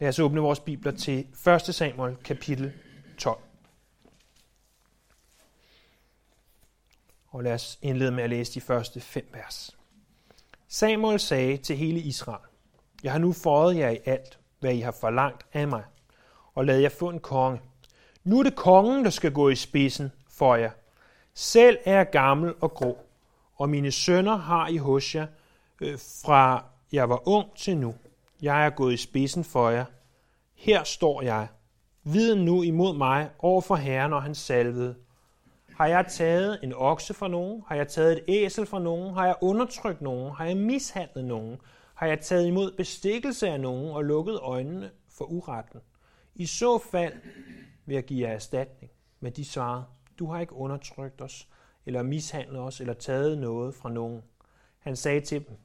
Lad os åbne vores bibler til 1. Samuel kapitel 12. Og lad os indlede med at læse de første fem vers. Samuel sagde til hele Israel, Jeg har nu fået jer i alt, hvad I har forlangt af mig, og lad jer få en konge. Nu er det kongen, der skal gå i spidsen for jer. Selv er jeg gammel og grå, og mine sønner har I hos jer, øh, fra jeg var ung til nu. Jeg er gået i spidsen for jer. Her står jeg. Viden nu imod mig over for Herren og hans salvede. Har jeg taget en okse fra nogen? Har jeg taget et æsel fra nogen? Har jeg undertrykt nogen? Har jeg mishandlet nogen? Har jeg taget imod bestikkelse af nogen og lukket øjnene for uretten? I så fald vil jeg give jer erstatning. Men de svarede, du har ikke undertrykt os, eller mishandlet os, eller taget noget fra nogen. Han sagde til dem,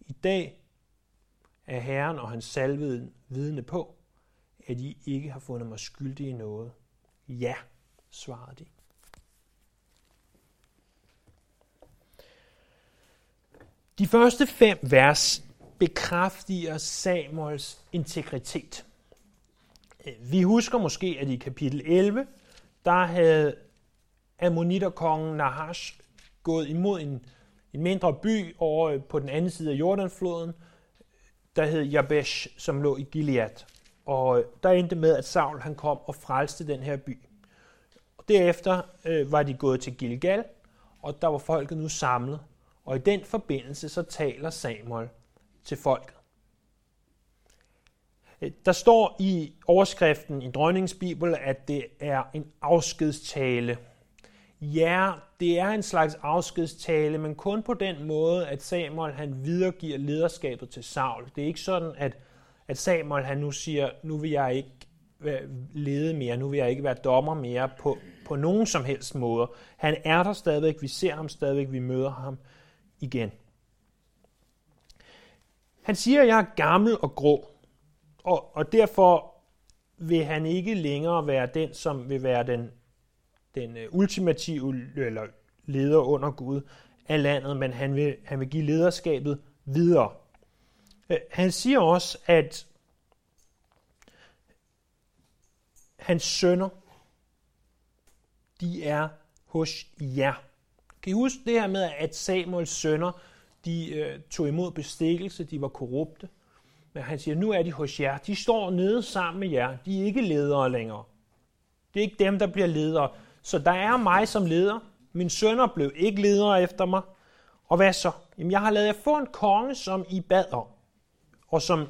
i dag er Herren og hans salvede vidne på, at I ikke har fundet mig skyldig i noget. Ja, svarede de. De første fem vers bekræfter Samuels integritet. Vi husker måske, at i kapitel 11, der havde Ammoniterkongen Nahash gået imod en, en mindre by over på den anden side af Jordanfloden, der hed Jabesh, som lå i Gilead. Og øh, der endte med, at Saul han kom og frelste den her by. Og derefter øh, var de gået til Gilgal, og der var folket nu samlet. Og i den forbindelse så taler Samuel til folket. Øh, der står i overskriften i dronningens bibel, at det er en afskedstale. Ja, det er en slags afskedstale, men kun på den måde, at Samuel han videregiver lederskabet til Saul. Det er ikke sådan, at, at Samuel han nu siger, nu vil jeg ikke øh, lede mere, nu vil jeg ikke være dommer mere på, på nogen som helst måde. Han er der stadigvæk, vi ser ham stadigvæk, vi møder ham igen. Han siger, at jeg er gammel og grå, og, og derfor vil han ikke længere være den, som vil være den, den øh, ultimative eller leder under Gud af landet, men han vil, han vil give lederskabet videre. Øh, han siger også, at hans sønner, de er hos jer. Kan I huske det her med, at Samuels sønner, de øh, tog imod bestikkelse, de var korrupte? Men han siger, nu er de hos jer. De står nede sammen med jer. De er ikke ledere længere. Det er ikke dem, der bliver ledere. Så der er mig som leder. Min sønner blev ikke ledere efter mig. Og hvad så? Jamen, jeg har lavet jer få en konge, som I bad om. Og som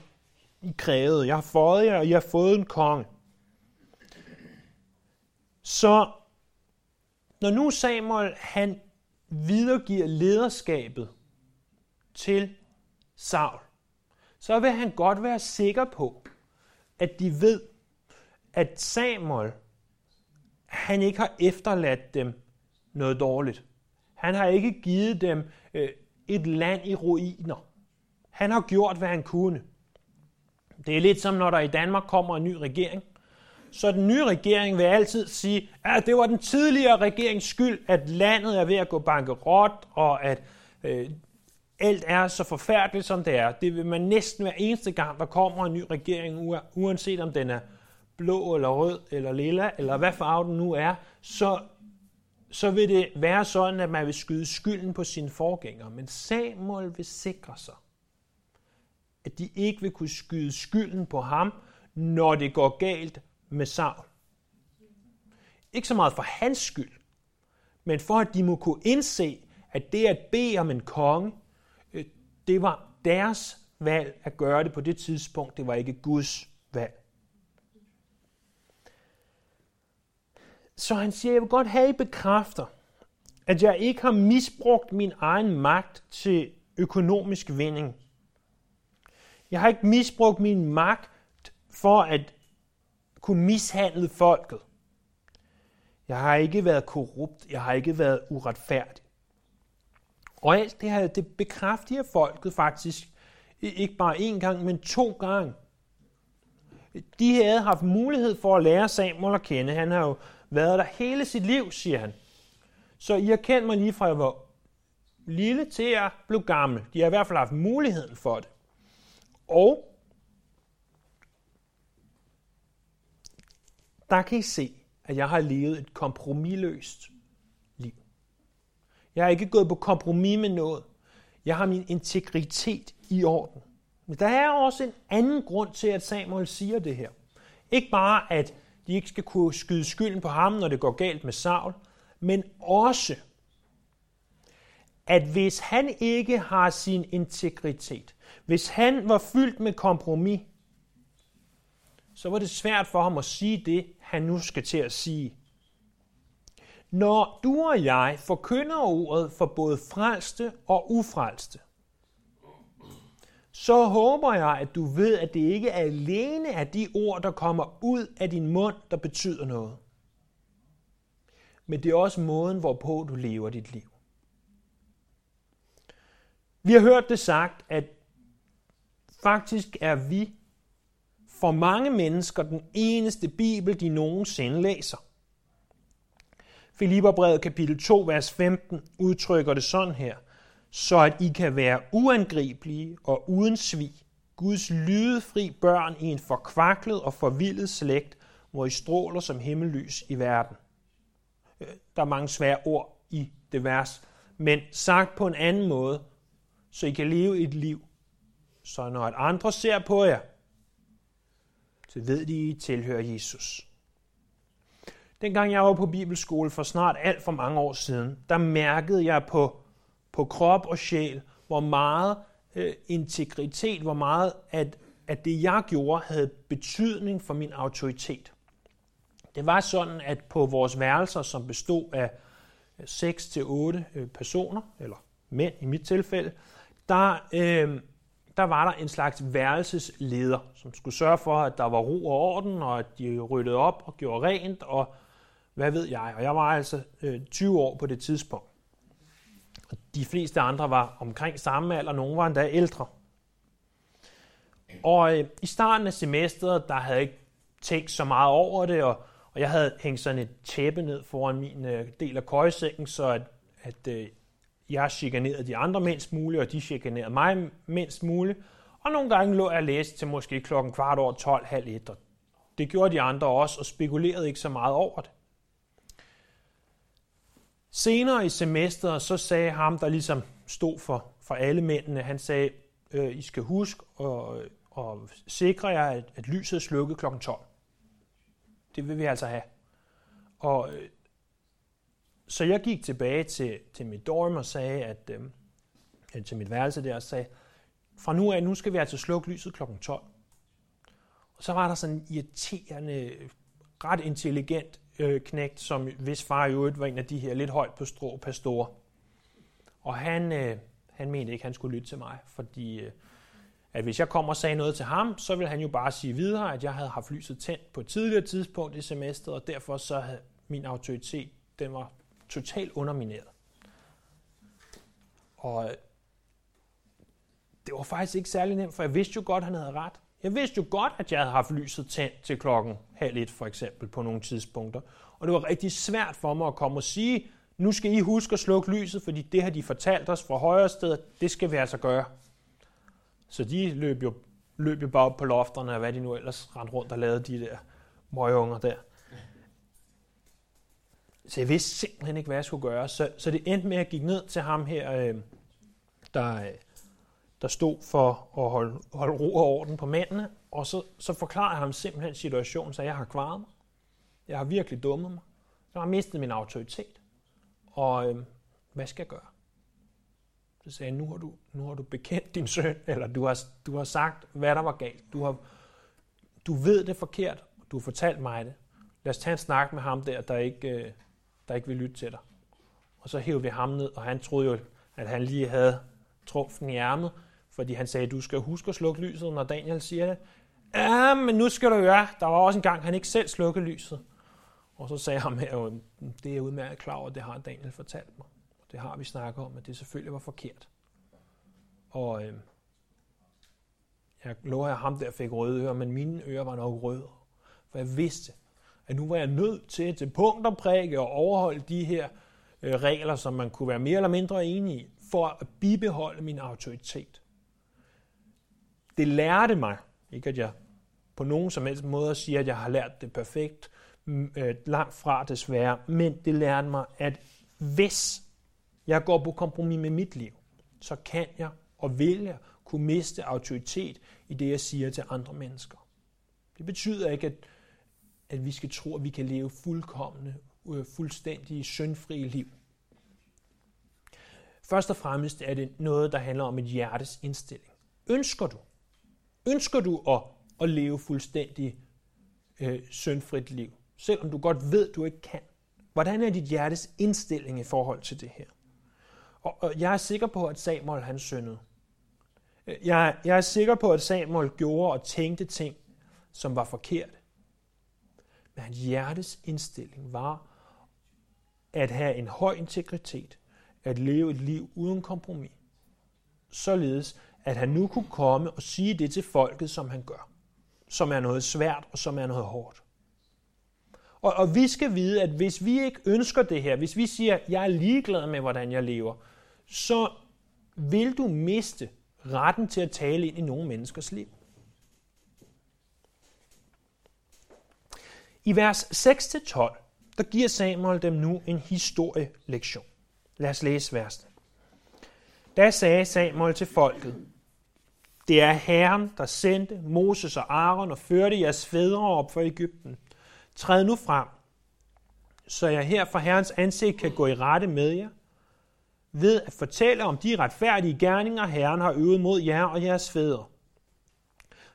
I krævede. Jeg har fået jer, og I har fået en konge. Så når nu Samuel han videregiver lederskabet til Saul, så vil han godt være sikker på, at de ved, at Samuel, han ikke har efterladt dem noget dårligt. Han har ikke givet dem øh, et land i ruiner. Han har gjort, hvad han kunne. Det er lidt som, når der i Danmark kommer en ny regering. Så den nye regering vil altid sige, at det var den tidligere regerings skyld, at landet er ved at gå bankerot, og at øh, alt er så forfærdeligt, som det er. Det vil man næsten hver eneste gang, der kommer en ny regering, uanset om den er blå eller rød eller lilla, eller hvad farve den nu er, så, så vil det være sådan, at man vil skyde skylden på sine forgængere. Men Samuel vil sikre sig, at de ikke vil kunne skyde skylden på ham, når det går galt med Saul. Ikke så meget for hans skyld, men for at de må kunne indse, at det at bede om en konge, øh, det var deres valg at gøre det på det tidspunkt. Det var ikke Guds valg. Så han siger, jeg vil godt have, I bekræfter, at jeg ikke har misbrugt min egen magt til økonomisk vinding. Jeg har ikke misbrugt min magt for at kunne mishandle folket. Jeg har ikke været korrupt. Jeg har ikke været uretfærdig. Og alt det her, det bekræfter folket faktisk ikke bare én gang, men to gange. De havde haft mulighed for at lære Samuel at kende. Han har jo været der hele sit liv, siger han. Så I har kendt mig lige fra jeg var lille til jeg blev gammel. De har i hvert fald haft muligheden for det. Og der kan I se, at jeg har levet et kompromilløst liv. Jeg har ikke gået på kompromis med noget. Jeg har min integritet i orden. Men der er også en anden grund til, at Samuel siger det her. Ikke bare, at de ikke skal kunne skyde skylden på ham, når det går galt med Saul, men også, at hvis han ikke har sin integritet, hvis han var fyldt med kompromis, så var det svært for ham at sige det, han nu skal til at sige. Når du og jeg forkynder ordet for både frelste og ufrelste, så håber jeg, at du ved, at det ikke er alene af de ord, der kommer ud af din mund, der betyder noget. Men det er også måden, hvorpå du lever dit liv. Vi har hørt det sagt, at faktisk er vi for mange mennesker den eneste bibel, de nogensinde læser. Filipperbrevet kapitel 2, vers 15 udtrykker det sådan her. Så at I kan være uangribelige og uden svig, Guds lydefri børn i en forkvaklet og forvildet slægt, hvor I stråler som himmellys i verden. Øh, der er mange svære ord i det vers, men sagt på en anden måde, så I kan leve et liv, så når andre ser på jer, så ved de, at I tilhører Jesus. Dengang jeg var på bibelskole for snart alt for mange år siden, der mærkede jeg på, på krop og sjæl, hvor meget øh, integritet, hvor meget at, at det jeg gjorde havde betydning for min autoritet. Det var sådan, at på vores værelser, som bestod af øh, 6-8 øh, personer, eller mænd i mit tilfælde, der, øh, der var der en slags værelsesleder, som skulle sørge for, at der var ro og orden, og at de ryddede op og gjorde rent, og hvad ved jeg. Og jeg var altså øh, 20 år på det tidspunkt. De fleste andre var omkring samme alder, nogle var endda ældre. Og øh, i starten af semesteret, der havde jeg ikke tænkt så meget over det, og, og jeg havde hængt sådan et tæppe ned foran min øh, del af køjesækken, så at, at øh, jeg chikanerede de andre mindst muligt, og de chikanerede mig mindst muligt. Og nogle gange lå jeg og læste til måske klokken kvart over 12, halv et, og det gjorde de andre også, og spekulerede ikke så meget over det. Senere i semesteret, så sagde ham, der ligesom stod for, for alle mændene, han sagde, øh, I skal huske og, og øh, sikre jer, at, at lyset er slukket kl. 12. Det vil vi altså have. Og øh, så jeg gik tilbage til, til mit dorm og sagde, at, øh, til mit værelse der, og sagde, fra nu af, nu skal vi altså slukke lyset kl. 12. Og så var der sådan en irriterende, ret intelligent øh, knægt, som hvis far i øvrigt var en af de her lidt højt på strå pastorer. Og han, øh, han mente ikke, at han skulle lytte til mig, fordi øh, at hvis jeg kom og sagde noget til ham, så ville han jo bare sige videre, at jeg havde haft lyset tændt på et tidligere tidspunkt i semesteret, og derfor så havde min autoritet, den var totalt undermineret. Og øh, det var faktisk ikke særlig nemt, for jeg vidste jo godt, at han havde ret. Jeg vidste jo godt, at jeg havde haft lyset tændt til klokken halv et for eksempel på nogle tidspunkter. Og det var rigtig svært for mig at komme og sige, nu skal I huske at slukke lyset, fordi det har de fortalt os fra højre sted, det skal vi altså gøre. Så de løb jo, løb jo bare op på lofterne, og hvad de nu ellers rendte rundt og lavede de der møgunger der. Så jeg vidste simpelthen ikke, hvad jeg skulle gøre. Så, så det endte med, at jeg gik ned til ham her, øh, der, øh, der stod for at holde, holde ro og orden på mændene, og så, så forklarer jeg ham simpelthen situationen, så jeg har kvaret mig. Jeg har virkelig dummet mig. Jeg har mistet min autoritet. Og øh, hvad skal jeg gøre? Så sagde jeg, nu har du, nu har du bekendt din søn, eller du har, du har sagt, hvad der var galt. Du, har, du ved det forkert, du har fortalt mig det. Lad os tage en snak med ham der, der ikke, øh, der ikke vil lytte til dig. Og så hævde vi ham ned, og han troede jo, at han lige havde trumfen i ærmet, fordi han sagde, du skal huske at slukke lyset, når Daniel siger det. Ja, men nu skal du høre, der var også en gang, han ikke selv slukkede lyset. Og så sagde han her, det er udmærket klar over, det har Daniel fortalt mig. Det har vi snakket om, at det selvfølgelig var forkert. Og øh, jeg lover, at ham der fik røde ører, men mine ører var nok røde. For jeg vidste, at nu var jeg nødt til til punkt og prikke og overholde de her øh, regler, som man kunne være mere eller mindre enig i, for at bibeholde min autoritet. Det lærte mig, ikke at jeg på nogen som helst måde siger, at jeg har lært det perfekt, mm, øh, langt fra desværre, men det lærte mig, at hvis jeg går på kompromis med mit liv, så kan jeg og vil jeg kunne miste autoritet i det, jeg siger til andre mennesker. Det betyder ikke, at, at vi skal tro, at vi kan leve fuldkommende, øh, fuldstændige, syndfrie liv. Først og fremmest er det noget, der handler om et hjertes indstilling. Ønsker du? Ønsker du at, at leve fuldstændig øh, syndfrit liv, selvom du godt ved, du ikke kan? Hvordan er dit hjertes indstilling i forhold til det her? Og, og jeg er sikker på, at Samuel han syndede. Øh, jeg, jeg er sikker på, at Samuel gjorde og tænkte ting, som var forkerte. Men hans hjertes indstilling var at have en høj integritet, at leve et liv uden kompromis, således at han nu kunne komme og sige det til folket, som han gør, som er noget svært og som er noget hårdt. Og, og vi skal vide, at hvis vi ikke ønsker det her, hvis vi siger, at jeg er ligeglad med, hvordan jeg lever, så vil du miste retten til at tale ind i nogle menneskers liv. I vers 6-12, der giver Samuel dem nu en historielektion. Lad os læse verset. Da sagde Samuel til folket, det er Herren, der sendte Moses og Aaron og førte jeres fædre op for Ægypten. Træd nu frem, så jeg her for Herrens ansigt kan gå i rette med jer, ved at fortælle om de retfærdige gerninger, Herren har øvet mod jer og jeres fædre.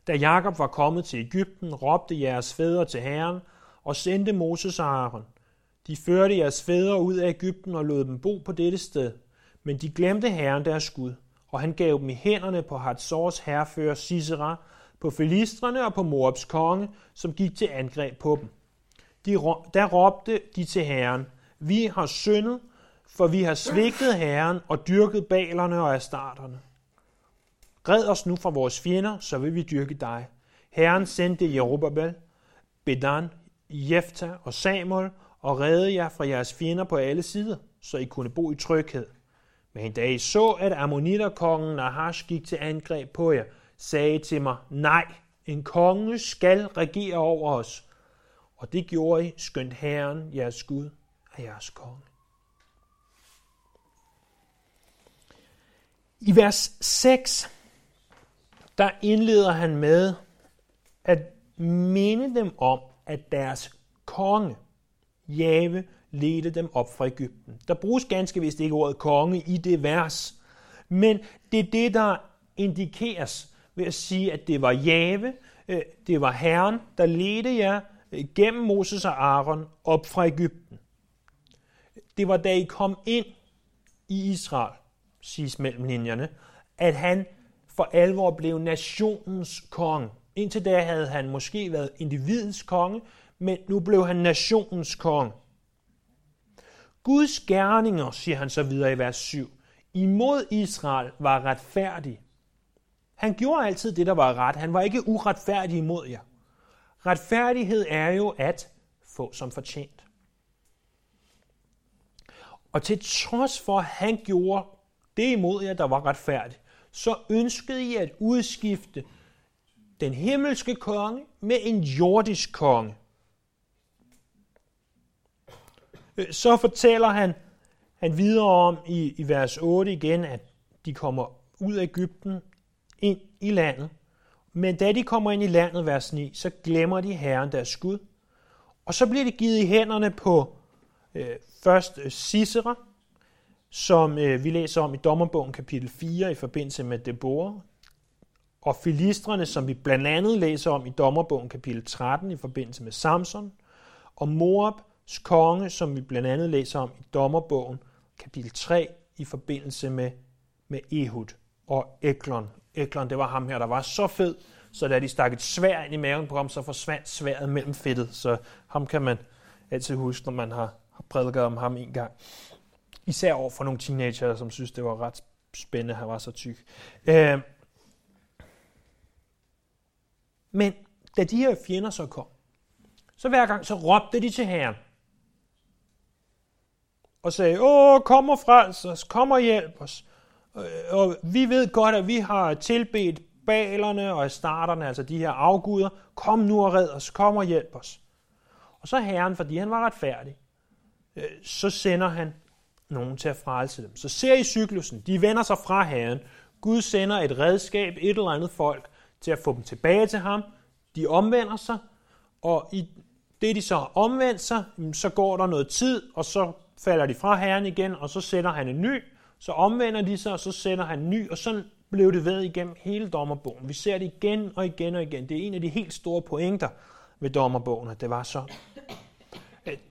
Da Jakob var kommet til Ægypten, råbte jeres fædre til Herren og sendte Moses og Aaron. De førte jeres fædre ud af Ægypten og lod dem bo på dette sted. Men de glemte Herren deres Gud, og han gav dem i hænderne på Hatzors herrefører Sisera, på filistrene og på Moabs konge, som gik til angreb på dem. De, der råbte de til Herren, vi har syndet, for vi har svigtet Herren og dyrket balerne og astarterne. Red os nu fra vores fjender, så vil vi dyrke dig. Herren sendte Jerubabel, Bedan, Jefta og Samuel og redde jer fra jeres fjender på alle sider, så I kunne bo i tryghed. Men da I så, at Ammoniterkongen Nahash gik til angreb på jer, sagde I til mig, nej, en konge skal regere over os. Og det gjorde I, skønt Herren, jeres Gud, er jeres konge. I vers 6, der indleder han med at minde dem om, at deres konge, Jave, ledte dem op fra Ægypten. Der bruges ganske vist ikke ordet konge i det vers, men det er det, der indikeres ved at sige, at det var Jave, øh, det var Herren, der ledte jer øh, gennem Moses og Aaron op fra Ægypten. Det var da I kom ind i Israel, siges mellem linjerne, at han for alvor blev nationens konge. Indtil da havde han måske været individets konge, men nu blev han nationens konge. Guds gerninger, siger han så videre i vers 7, imod Israel var retfærdig. Han gjorde altid det, der var ret. Han var ikke uretfærdig imod jer. Retfærdighed er jo at få som fortjent. Og til trods for, at han gjorde det imod jer, der var retfærdigt, så ønskede I at udskifte den himmelske konge med en jordisk konge. Øh, så fortæller han, han videre om i, i vers 8 igen, at de kommer ud af Ægypten ind i landet. Men da de kommer ind i landet, vers 9, så glemmer de Herren deres Gud. Og så bliver det givet i hænderne på øh, først øh, Sisera, som øh, vi læser om i Dommerbogen kapitel 4 i forbindelse med Deborah, og filistrene, som vi blandt andet læser om i Dommerbogen kapitel 13 i forbindelse med Samson, og Moab, konge, som vi blandt andet læser om i Dommerbogen kapitel 3 i forbindelse med, med Ehud og Eklon. Eklon, det var ham her, der var så fed, så da de stak et svær ind i maven på ham, så forsvandt sværet mellem fedtet. Så ham kan man altid huske, når man har, har prædiket om ham en gang. Især over for nogle teenager, som synes, det var ret spændende, at han var så tyk. Øh, men da de her fjender så kom, så hver gang så råbte de til Herren. Og sagde, åh, kom og frels os, kom og hjælp os. Og vi ved godt, at vi har tilbedt balerne og starterne, altså de her afguder. Kom nu og red os, kom og hjælp os. Og så Herren, fordi han var retfærdig, øh, så sender han nogen til at frelse dem. Så ser I cyklusen, de vender sig fra Herren. Gud sender et redskab, et eller andet folk, til at få dem tilbage til ham. De omvender sig, og i det de så har omvendt sig, så går der noget tid, og så falder de fra Herren igen, og så sender han en ny, så omvender de sig, og så sender han en ny, og sådan blev det ved igennem hele dommerbogen. Vi ser det igen og igen og igen. Det er en af de helt store pointer ved dommerbogen, at det var så.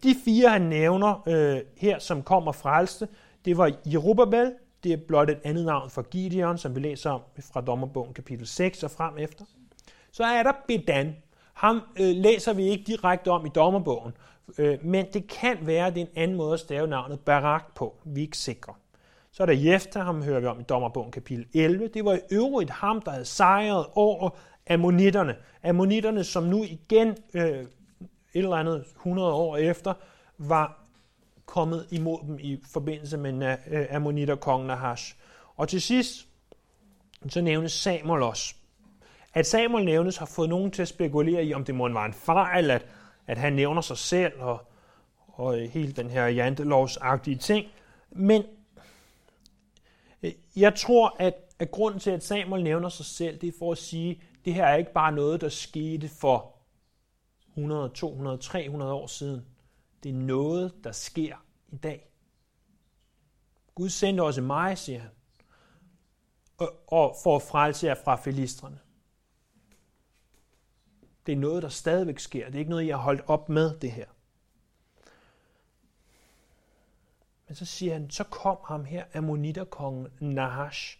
De fire, han nævner øh, her, som kommer frelste, det var Jerubabel, det er blot et andet navn for Gideon, som vi læser om fra dommerbogen kapitel 6 og frem efter. Så er der Bedan. Ham øh, læser vi ikke direkte om i dommerbogen, øh, men det kan være, at det er en anden måde at stave navnet Barak på. Vi er ikke sikre. Så er der Jefta, ham hører vi om i dommerbogen kapitel 11. Det var i øvrigt ham, der havde sejret over ammonitterne. Ammonitterne, som nu igen, øh, et eller andet 100 år efter, var kommet imod dem i forbindelse med øh, ammonitterkongen Nahash. Og til sidst, så nævnes Samuel også. At Samuel nævnes har fået nogen til at spekulere i, om det må være en fejl, at, at han nævner sig selv og, og hele den her jantelovsagtige ting. Men øh, jeg tror, at, at grunden til, at Samuel nævner sig selv, det er for at sige, at det her er ikke bare noget, der skete for 100, 200, 300 år siden. Det er noget, der sker i dag. Gud sendte også mig, siger han, og, og for at frelse jer fra filistrene. Det er noget, der stadigvæk sker. Det er ikke noget, jeg har holdt op med, det her. Men så siger han, så kom ham her, ammoniterkongen Nahash.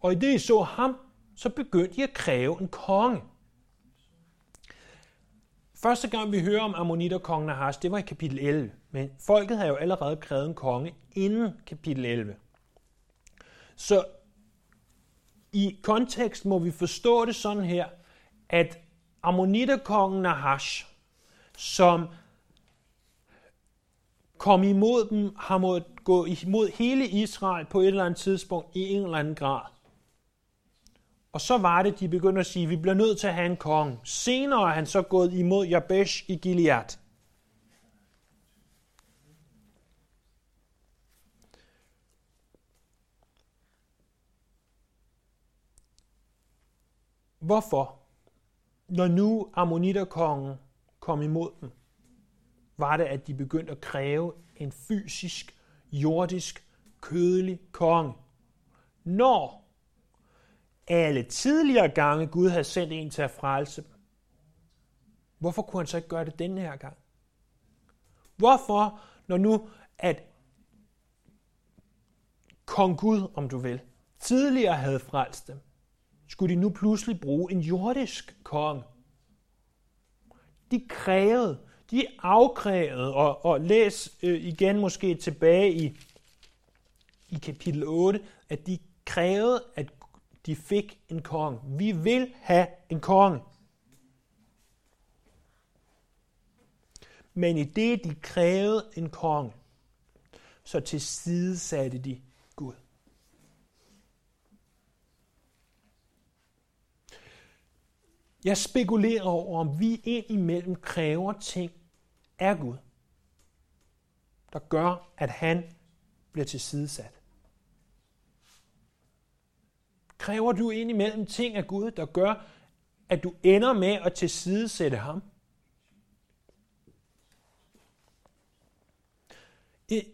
Og i det, I så ham, så begyndte I at kræve en konge. Første gang vi hører om ammoniterkongen Nahash, det var i kapitel 11. Men folket havde jo allerede krævet en konge inden kapitel 11. Så i kontekst må vi forstå det sådan her, at ammonitterkongen Nahash, som kom imod dem, har måttet gå imod hele Israel på et eller andet tidspunkt i en eller anden grad. Og så var det, de begyndte at sige, at vi bliver nødt til at have en konge. Senere er han så gået imod Jabesh i Gilead. Hvorfor? Når nu ammonitterkongen kom imod dem, var det, at de begyndte at kræve en fysisk, jordisk, kødelig konge. Når alle tidligere gange Gud havde sendt en til at frelse dem, hvorfor kunne han så ikke gøre det denne her gang? Hvorfor, når nu at kong Gud, om du vil, tidligere havde frelst dem, skulle de nu pludselig bruge en jordisk konge. De krævede, de afkrævede, og, og læs øh, igen måske tilbage i, i kapitel 8, at de krævede, at de fik en konge. Vi vil have en konge. Men i det, de krævede en konge, så tilsidesatte de Gud. Jeg spekulerer over, om vi indimellem kræver ting af Gud, der gør, at han bliver tilsidesat. Kræver du indimellem ting af Gud, der gør, at du ender med at tilsidesætte ham? Jeg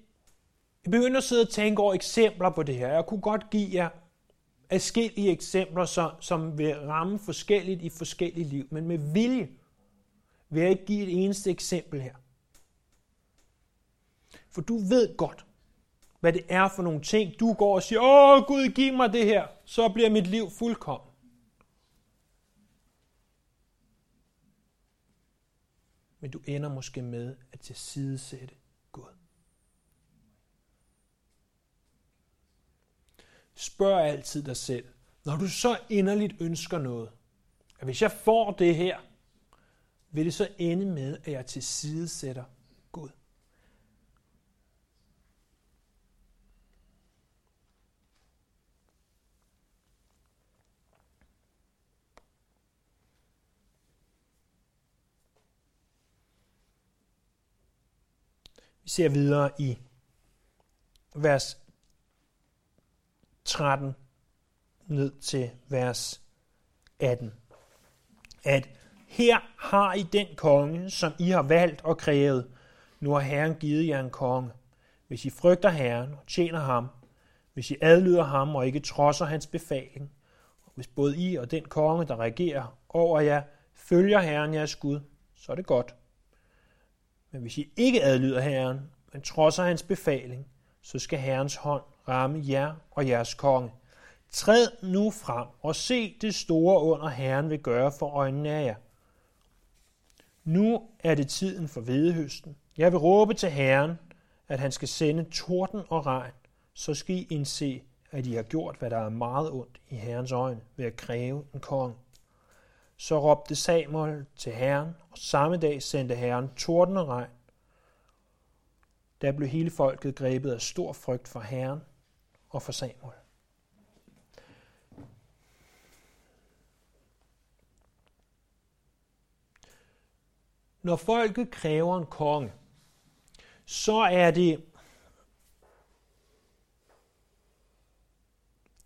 begynder at sidde og tænke over eksempler på det her. Jeg kunne godt give jer adskillige eksempler, som vil ramme forskelligt i forskellige liv, men med vilje vil jeg ikke give et eneste eksempel her. For du ved godt, hvad det er for nogle ting, du går og siger, åh Gud, giv mig det her, så bliver mit liv fuldkommen. Men du ender måske med at tilsidesætte Spørg altid dig selv, når du så inderligt ønsker noget, at hvis jeg får det her, vil det så ende med, at jeg tilsidesætter Gud. Vi ser videre i vers 13 ned til vers 18. At her har I den konge, som I har valgt og krævet. Nu har Herren givet jer en konge. Hvis I frygter Herren og tjener ham, hvis I adlyder ham og ikke trodser hans befaling, og hvis både I og den konge, der regerer over jer, følger Herren jeres Gud, så er det godt. Men hvis I ikke adlyder Herren, men trodser hans befaling, så skal Herrens hånd ramme jer og jeres konge. Træd nu frem og se det store under Herren vil gøre for øjnene af jer. Nu er det tiden for vedehøsten. Jeg vil råbe til Herren, at han skal sende torden og regn. Så skal I indse, at I har gjort, hvad der er meget ondt i Herrens øjne ved at kræve en konge. Så råbte Samuel til Herren, og samme dag sendte Herren torden og regn. Der blev hele folket grebet af stor frygt for Herren og for Samuel. Når folket kræver en konge, så er det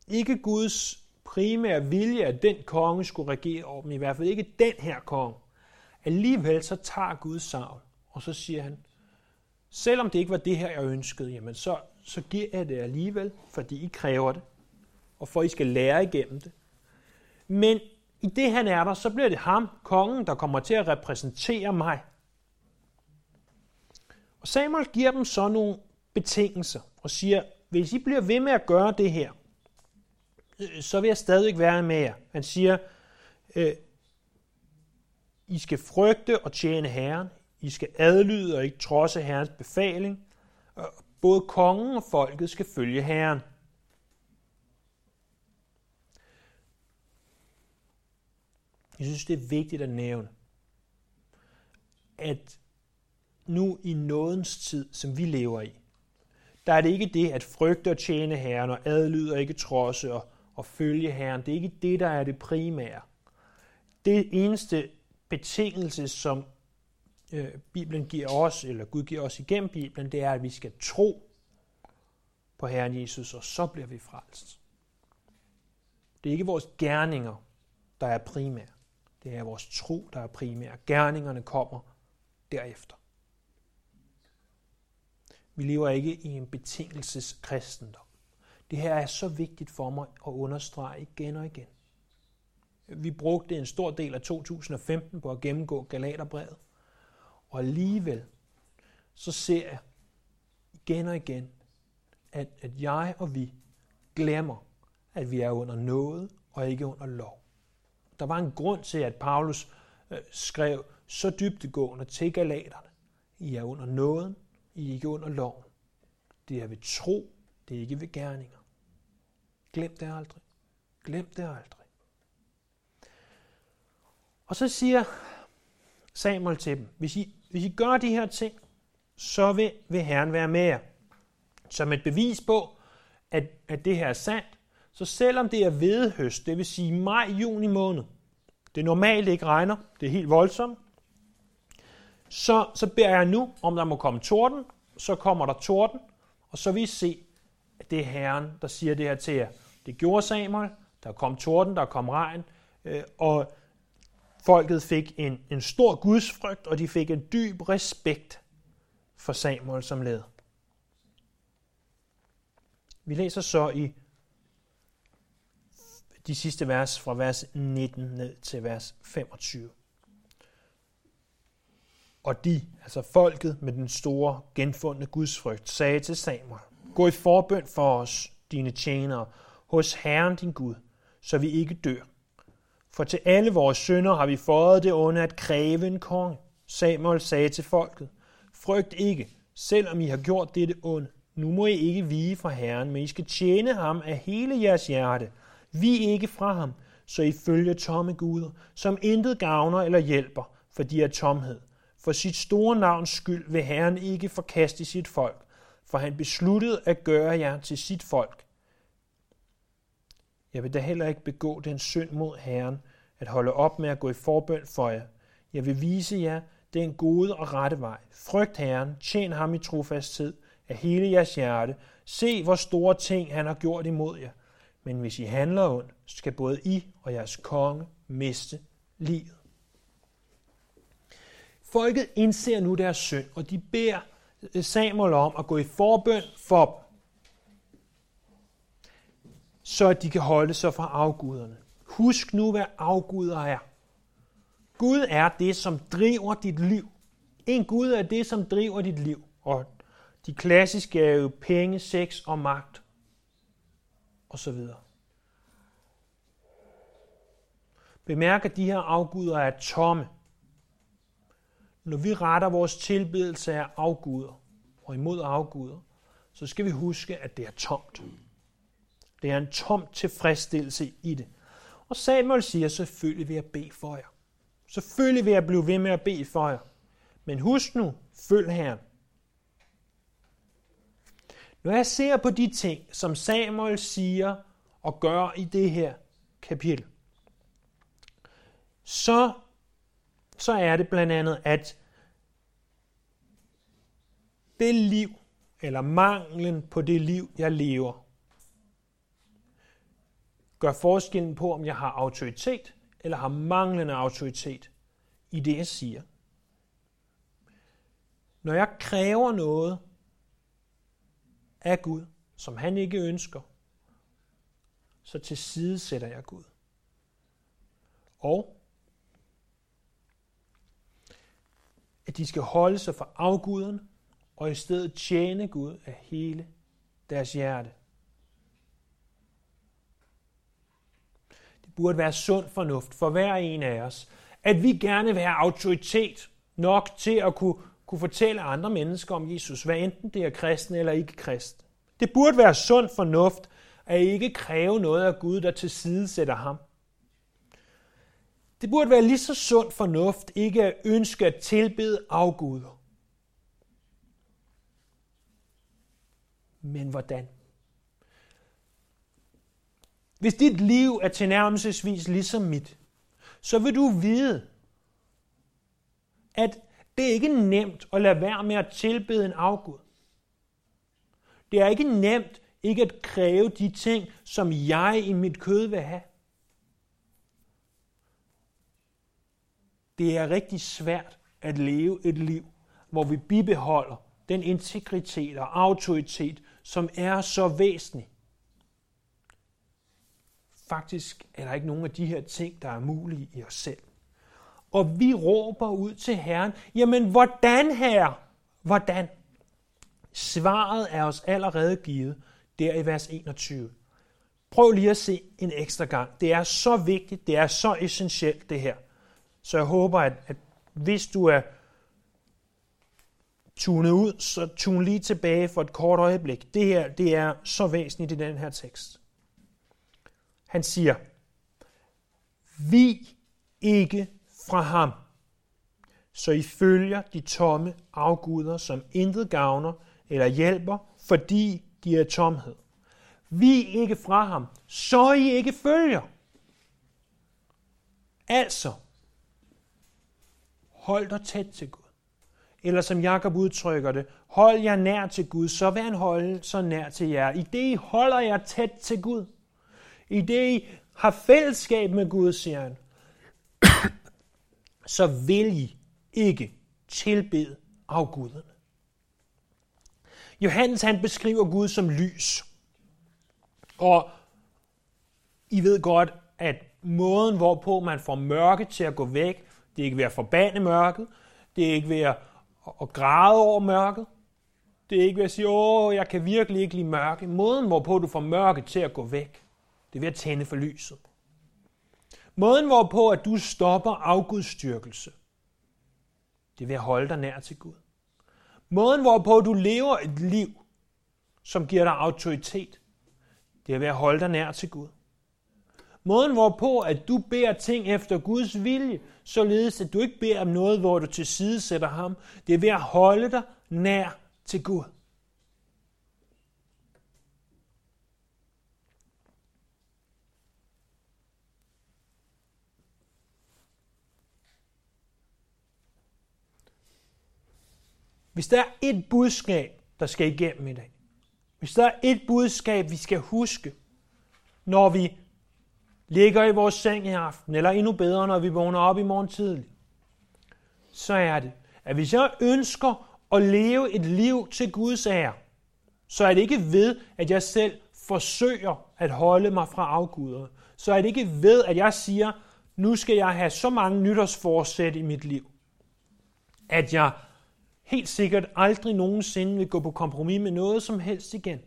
ikke Guds primære vilje, at den konge skulle regere over dem, i hvert fald ikke den her konge. Alligevel så tager Gud Saul, og så siger han, selvom det ikke var det her, jeg ønskede, jamen så, så giver jeg det alligevel, fordi I kræver det, og for I skal lære igennem det. Men i det han er der, så bliver det ham, kongen, der kommer til at repræsentere mig. Og Samuel giver dem så nogle betingelser og siger, hvis I bliver ved med at gøre det her, øh, så vil jeg stadig være med jer. Han siger, øh, I skal frygte og tjene Herren. I skal adlyde og ikke trodse Herrens befaling. Både kongen og folket skal følge Herren. Jeg synes, det er vigtigt at nævne, at nu i nådens tid, som vi lever i, der er det ikke det at frygte og tjene Herren og adlyde og ikke trodse og, og følge Herren. Det er ikke det, der er det primære. Det eneste betingelse, som øh, Bibelen giver os, eller Gud giver os igennem Bibelen, det er, at vi skal tro på Herren Jesus, og så bliver vi frelst. Det er ikke vores gerninger, der er primære. Det er vores tro, der er primære. Gerningerne kommer derefter. Vi lever ikke i en betingelseskristendom. Det her er så vigtigt for mig at understrege igen og igen. Vi brugte en stor del af 2015 på at gennemgå Galaterbrevet. Og alligevel, så ser jeg igen og igen, at, at jeg og vi glemmer, at vi er under noget og ikke under lov. Der var en grund til, at Paulus øh, skrev så dybtegående til galaterne. I er under nåden, I er ikke under loven. Det er ved tro, det er ikke ved gerninger. Glem det aldrig. Glem det aldrig. Og så siger Samuel til dem, hvis I, hvis I gør de her ting, så vil, vil Herren være med jer. Som et bevis på, at, at det her er sandt, så selvom det er vedhøst, det vil sige maj, juni måned, det normalt ikke regner, det er helt voldsomt, så, så beder jeg nu, om der må komme torden, så kommer der torden, og så vil I se, at det er Herren, der siger det her til jer. Det gjorde Samuel, der kom torden, der kom regn, øh, og folket fik en, en stor gudsfrygt, og de fik en dyb respekt for Samuel som led. Vi læser så i de sidste vers fra vers 19 ned til vers 25. Og de, altså folket med den store genfundne gudsfrygt, sagde til Samuel, Gå i forbøn for os, dine tjenere, hos Herren din Gud, så vi ikke dør. For til alle vores sønder har vi fået det onde at kræve en konge. Samuel sagde til folket, Frygt ikke, selvom I har gjort dette onde. Nu må I ikke vige fra Herren, men I skal tjene ham af hele jeres hjerte – vi ikke fra ham, så I følger tomme guder, som intet gavner eller hjælper, for de er tomhed. For sit store navns skyld vil Herren ikke forkaste sit folk, for han besluttede at gøre jer til sit folk. Jeg vil da heller ikke begå den synd mod Herren, at holde op med at gå i forbøn for jer. Jeg vil vise jer den gode og rette vej. Frygt Herren, tjen ham i trofasthed af hele jeres hjerte. Se, hvor store ting han har gjort imod jer. Men hvis I handler ondt, skal både I og jeres konge miste livet. Folket indser nu deres synd, og de beder øh, Samuel om at gå i forbøn for dem, så at de kan holde sig fra afguderne. Husk nu, hvad afguder er. Gud er det, som driver dit liv. En Gud er det, som driver dit liv. Og de klassiske er jo penge, sex og magt. Og så videre. Bemærk, at de her afguder er tomme. Når vi retter vores tilbedelse af afguder og imod afguder, så skal vi huske, at det er tomt. Det er en tom tilfredsstillelse i det. Og Samuel siger, selvfølgelig vil jeg bede for jer. Selvfølgelig vil jeg blive ved med at bede for jer. Men husk nu, følg Herren. Når jeg ser på de ting, som Samuel siger og gør i det her kapitel, så, så er det blandt andet, at det liv, eller manglen på det liv, jeg lever, gør forskellen på, om jeg har autoritet eller har manglende autoritet i det, jeg siger. Når jeg kræver noget af Gud, som han ikke ønsker, så til side sætter jeg Gud. Og at de skal holde sig fra afguderne, og i stedet tjene Gud af hele deres hjerte. Burde være sund fornuft for hver en af os, at vi gerne vil have autoritet nok til at kunne, kunne fortælle andre mennesker om Jesus, hvad enten det er kristen eller ikke kristen. Det burde være sund fornuft at ikke kræve noget af Gud, der til side sætter ham. Det burde være lige så sund fornuft ikke at ønske at tilbede afguder. Men hvordan? Hvis dit liv er tilnærmelsesvis ligesom mit, så vil du vide, at det er ikke nemt at lade være med at tilbede en afgud. Det er ikke nemt ikke at kræve de ting, som jeg i mit kød vil have. Det er rigtig svært at leve et liv, hvor vi bibeholder den integritet og autoritet, som er så væsentlig. Faktisk er der ikke nogen af de her ting, der er mulige i os selv. Og vi råber ud til Herren, jamen hvordan her? Hvordan? Svaret er os allerede givet, der i vers 21. Prøv lige at se en ekstra gang. Det er så vigtigt, det er så essentielt det her. Så jeg håber, at, at hvis du er tunet ud, så tune lige tilbage for et kort øjeblik. Det her, det er så væsentligt i den her tekst. Han siger, vi ikke fra ham, så I følger de tomme afguder, som intet gavner eller hjælper, fordi de er tomhed. Vi ikke fra ham, så I ikke følger. Altså, hold dig tæt til Gud. Eller som Jakob udtrykker det, hold jer nær til Gud, så vil han holde så nær til jer. I det I holder jer tæt til Gud. I det I har fællesskab med Gud, siger han, så vil I ikke tilbede afguderne. Johannes han beskriver Gud som lys. Og I ved godt, at måden, hvorpå man får mørke til at gå væk, det er ikke ved at forbande mørket, det er ikke ved at, at græde over mørket, det er ikke ved at sige, åh, jeg kan virkelig ikke lide mørke. Måden, hvorpå du får mørke til at gå væk, det er ved at tænde for lyset. Måden, hvorpå at du stopper afgudstyrkelse, det er ved at holde dig nær til Gud. Måden, hvorpå du lever et liv, som giver dig autoritet, det er ved at holde dig nær til Gud. Måden, hvorpå at du beder ting efter Guds vilje, således at du ikke beder om noget, hvor du til side sætter ham, det er ved at holde dig nær til Gud. Hvis der er et budskab, der skal igennem i dag, hvis der er et budskab, vi skal huske, når vi ligger i vores seng i aften, eller endnu bedre, når vi vågner op i morgen tidlig, så er det, at hvis jeg ønsker at leve et liv til Guds ære, så er det ikke ved, at jeg selv forsøger at holde mig fra afguder. Så er det ikke ved, at jeg siger, nu skal jeg have så mange nytårsforsæt i mit liv, at jeg helt sikkert aldrig nogensinde vil gå på kompromis med noget som helst igen.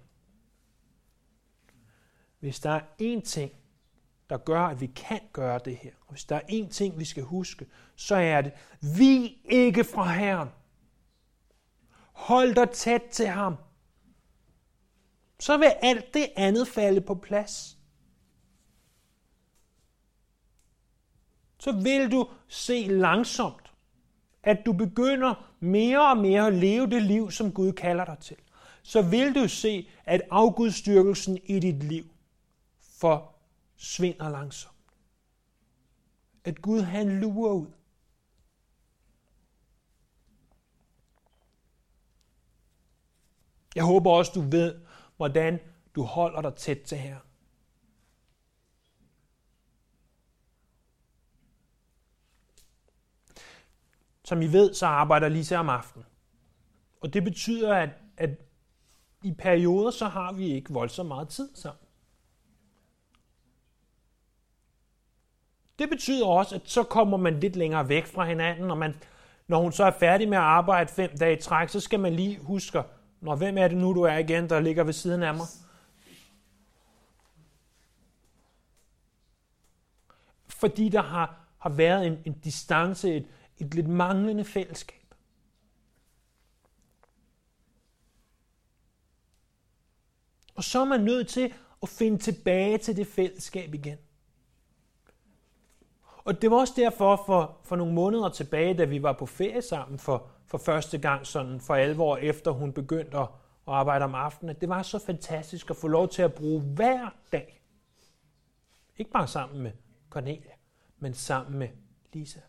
Hvis der er én ting, der gør, at vi kan gøre det her, og hvis der er én ting, vi skal huske, så er det, vi ikke fra Herren. Hold dig tæt til ham. Så vil alt det andet falde på plads. Så vil du se langsomt, at du begynder mere og mere at leve det liv, som Gud kalder dig til. Så vil du se, at afgudstyrkelsen i dit liv forsvinder langsomt. At Gud han lurer ud. Jeg håber også, du ved, hvordan du holder dig tæt til her. Som I ved, så arbejder Lise om aftenen. Og det betyder, at, at i perioder, så har vi ikke voldsomt meget tid sammen. Det betyder også, at så kommer man lidt længere væk fra hinanden, og man, når hun så er færdig med at arbejde fem dage i træk, så skal man lige huske, når hvem er det nu, du er igen, der ligger ved siden af mig? Fordi der har, har været en, en distance, et, et lidt manglende fællesskab. Og så er man nødt til at finde tilbage til det fællesskab igen. Og det var også derfor for, for nogle måneder tilbage, da vi var på ferie sammen for, for første gang sådan for alvor, efter hun begyndte at, at arbejde om aftenen, at det var så fantastisk at få lov til at bruge hver dag. Ikke bare sammen med Cornelia, men sammen med Lisa.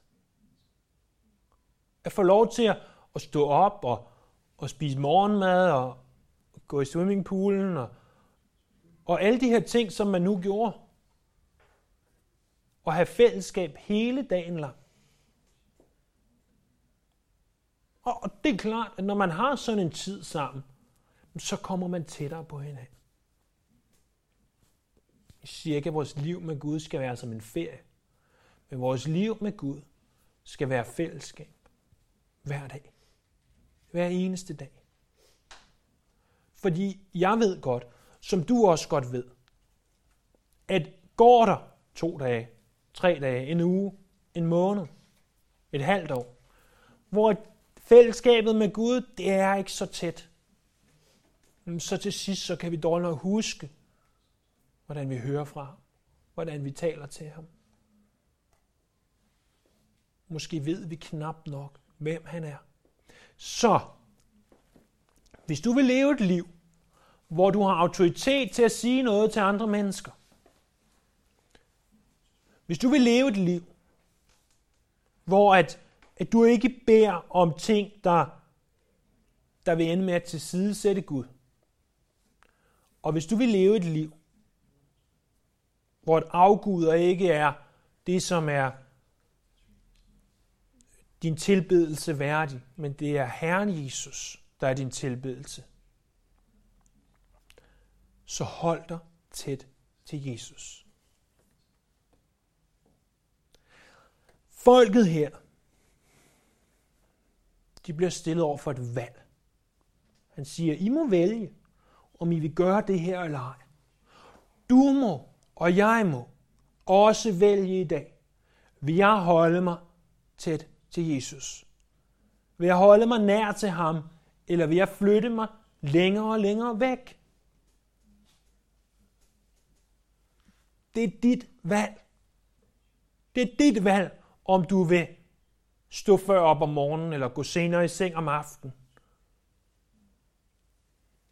At få lov til at, stå op og, og spise morgenmad og gå i swimmingpoolen og, og alle de her ting, som man nu gjorde og have fællesskab hele dagen lang. Og det er klart, at når man har sådan en tid sammen, så kommer man tættere på hinanden. Jeg siger ikke, at vores liv med Gud skal være som en ferie. Men vores liv med Gud skal være fællesskab. Hver dag. Hver eneste dag. Fordi jeg ved godt, som du også godt ved, at går der to dage, tre dage, en uge, en måned, et halvt år, hvor fællesskabet med Gud, det er ikke så tæt. Så til sidst, så kan vi dårligt nok huske, hvordan vi hører fra ham, hvordan vi taler til ham. Måske ved vi knap nok, hvem han er. Så, hvis du vil leve et liv, hvor du har autoritet til at sige noget til andre mennesker, hvis du vil leve et liv, hvor at, at du ikke beder om ting, der, der vil ende med at tilsidesætte Gud, og hvis du vil leve et liv, hvor et afguder ikke er det, som er din tilbedelse værdig, men det er Herren Jesus, der er din tilbedelse, så hold dig tæt til Jesus. Folket her, de bliver stillet over for et valg. Han siger, I må vælge, om I vil gøre det her eller ej. Du må, og jeg må, også vælge i dag. Vil jeg holde mig tæt til Jesus? Vil jeg holde mig nær til ham, eller vil jeg flytte mig længere og længere væk? Det er dit valg. Det er dit valg, om du vil stå før op om morgenen, eller gå senere i seng om aftenen,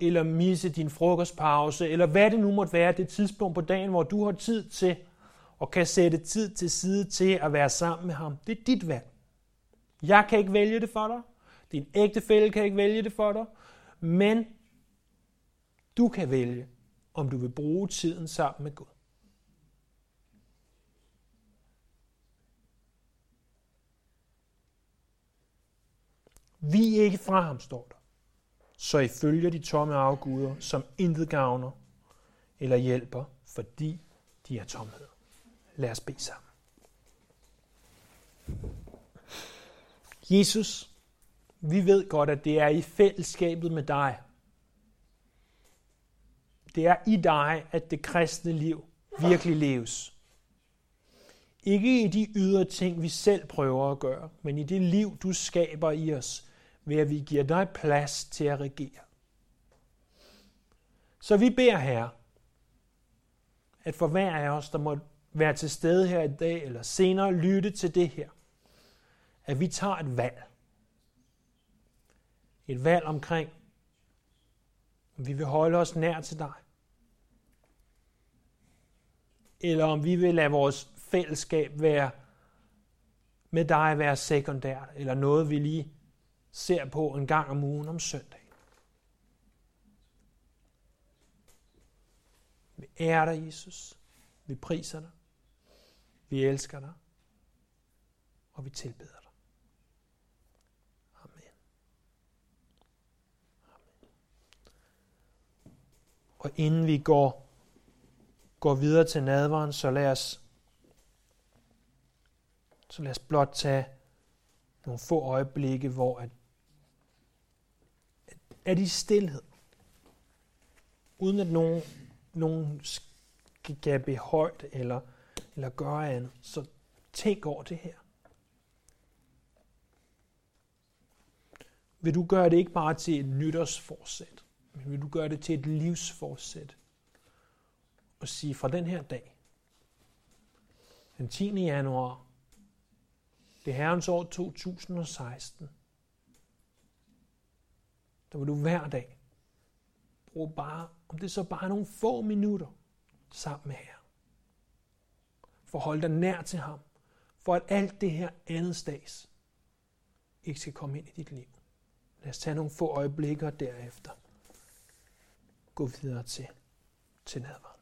eller misse din frokostpause, eller hvad det nu måtte være, det tidspunkt på dagen, hvor du har tid til, og kan sætte tid til side til at være sammen med ham. Det er dit valg. Jeg kan ikke vælge det for dig. Din ægtefælle kan ikke vælge det for dig, men du kan vælge, om du vil bruge tiden sammen med Gud. Vi er ikke fra ham, står der. Så I følger de tomme afguder, som intet gavner eller hjælper, fordi de er tomhed. Lad os bede sammen. Jesus, vi ved godt, at det er i fællesskabet med dig. Det er i dig, at det kristne liv virkelig leves. Ikke i de ydre ting, vi selv prøver at gøre, men i det liv, du skaber i os, ved at vi giver dig plads til at regere. Så vi beder her, at for hver af os, der må være til stede her i dag, eller senere lytte til det her, at vi tager et valg. Et valg omkring, om vi vil holde os nær til dig, eller om vi vil lade vores fællesskab være med dig være sekundært, eller noget vi lige ser på en gang om ugen om søndag. Vi ærer dig, Jesus. Vi priser dig. Vi elsker dig. Og vi tilbeder Og inden vi går, går videre til nadveren, så lad os, så lad os blot tage nogle få øjeblikke, hvor at er i stillhed. Uden at nogen, nogen skal gabe højt eller, eller gøre andet. Så tænk over det her. Vil du gøre det ikke bare til et nytårsforsæt, men vil du gøre det til et livsforsæt? Og sige fra den her dag, den 10. januar, det herrens år 2016, der vil du hver dag bruge bare, om det så bare nogle få minutter, sammen med Herren. For at holde dig nær til ham. For at alt det her andet stads ikke skal komme ind i dit liv. Lad os tage nogle få øjeblikke derefter gå videre til, til nadver.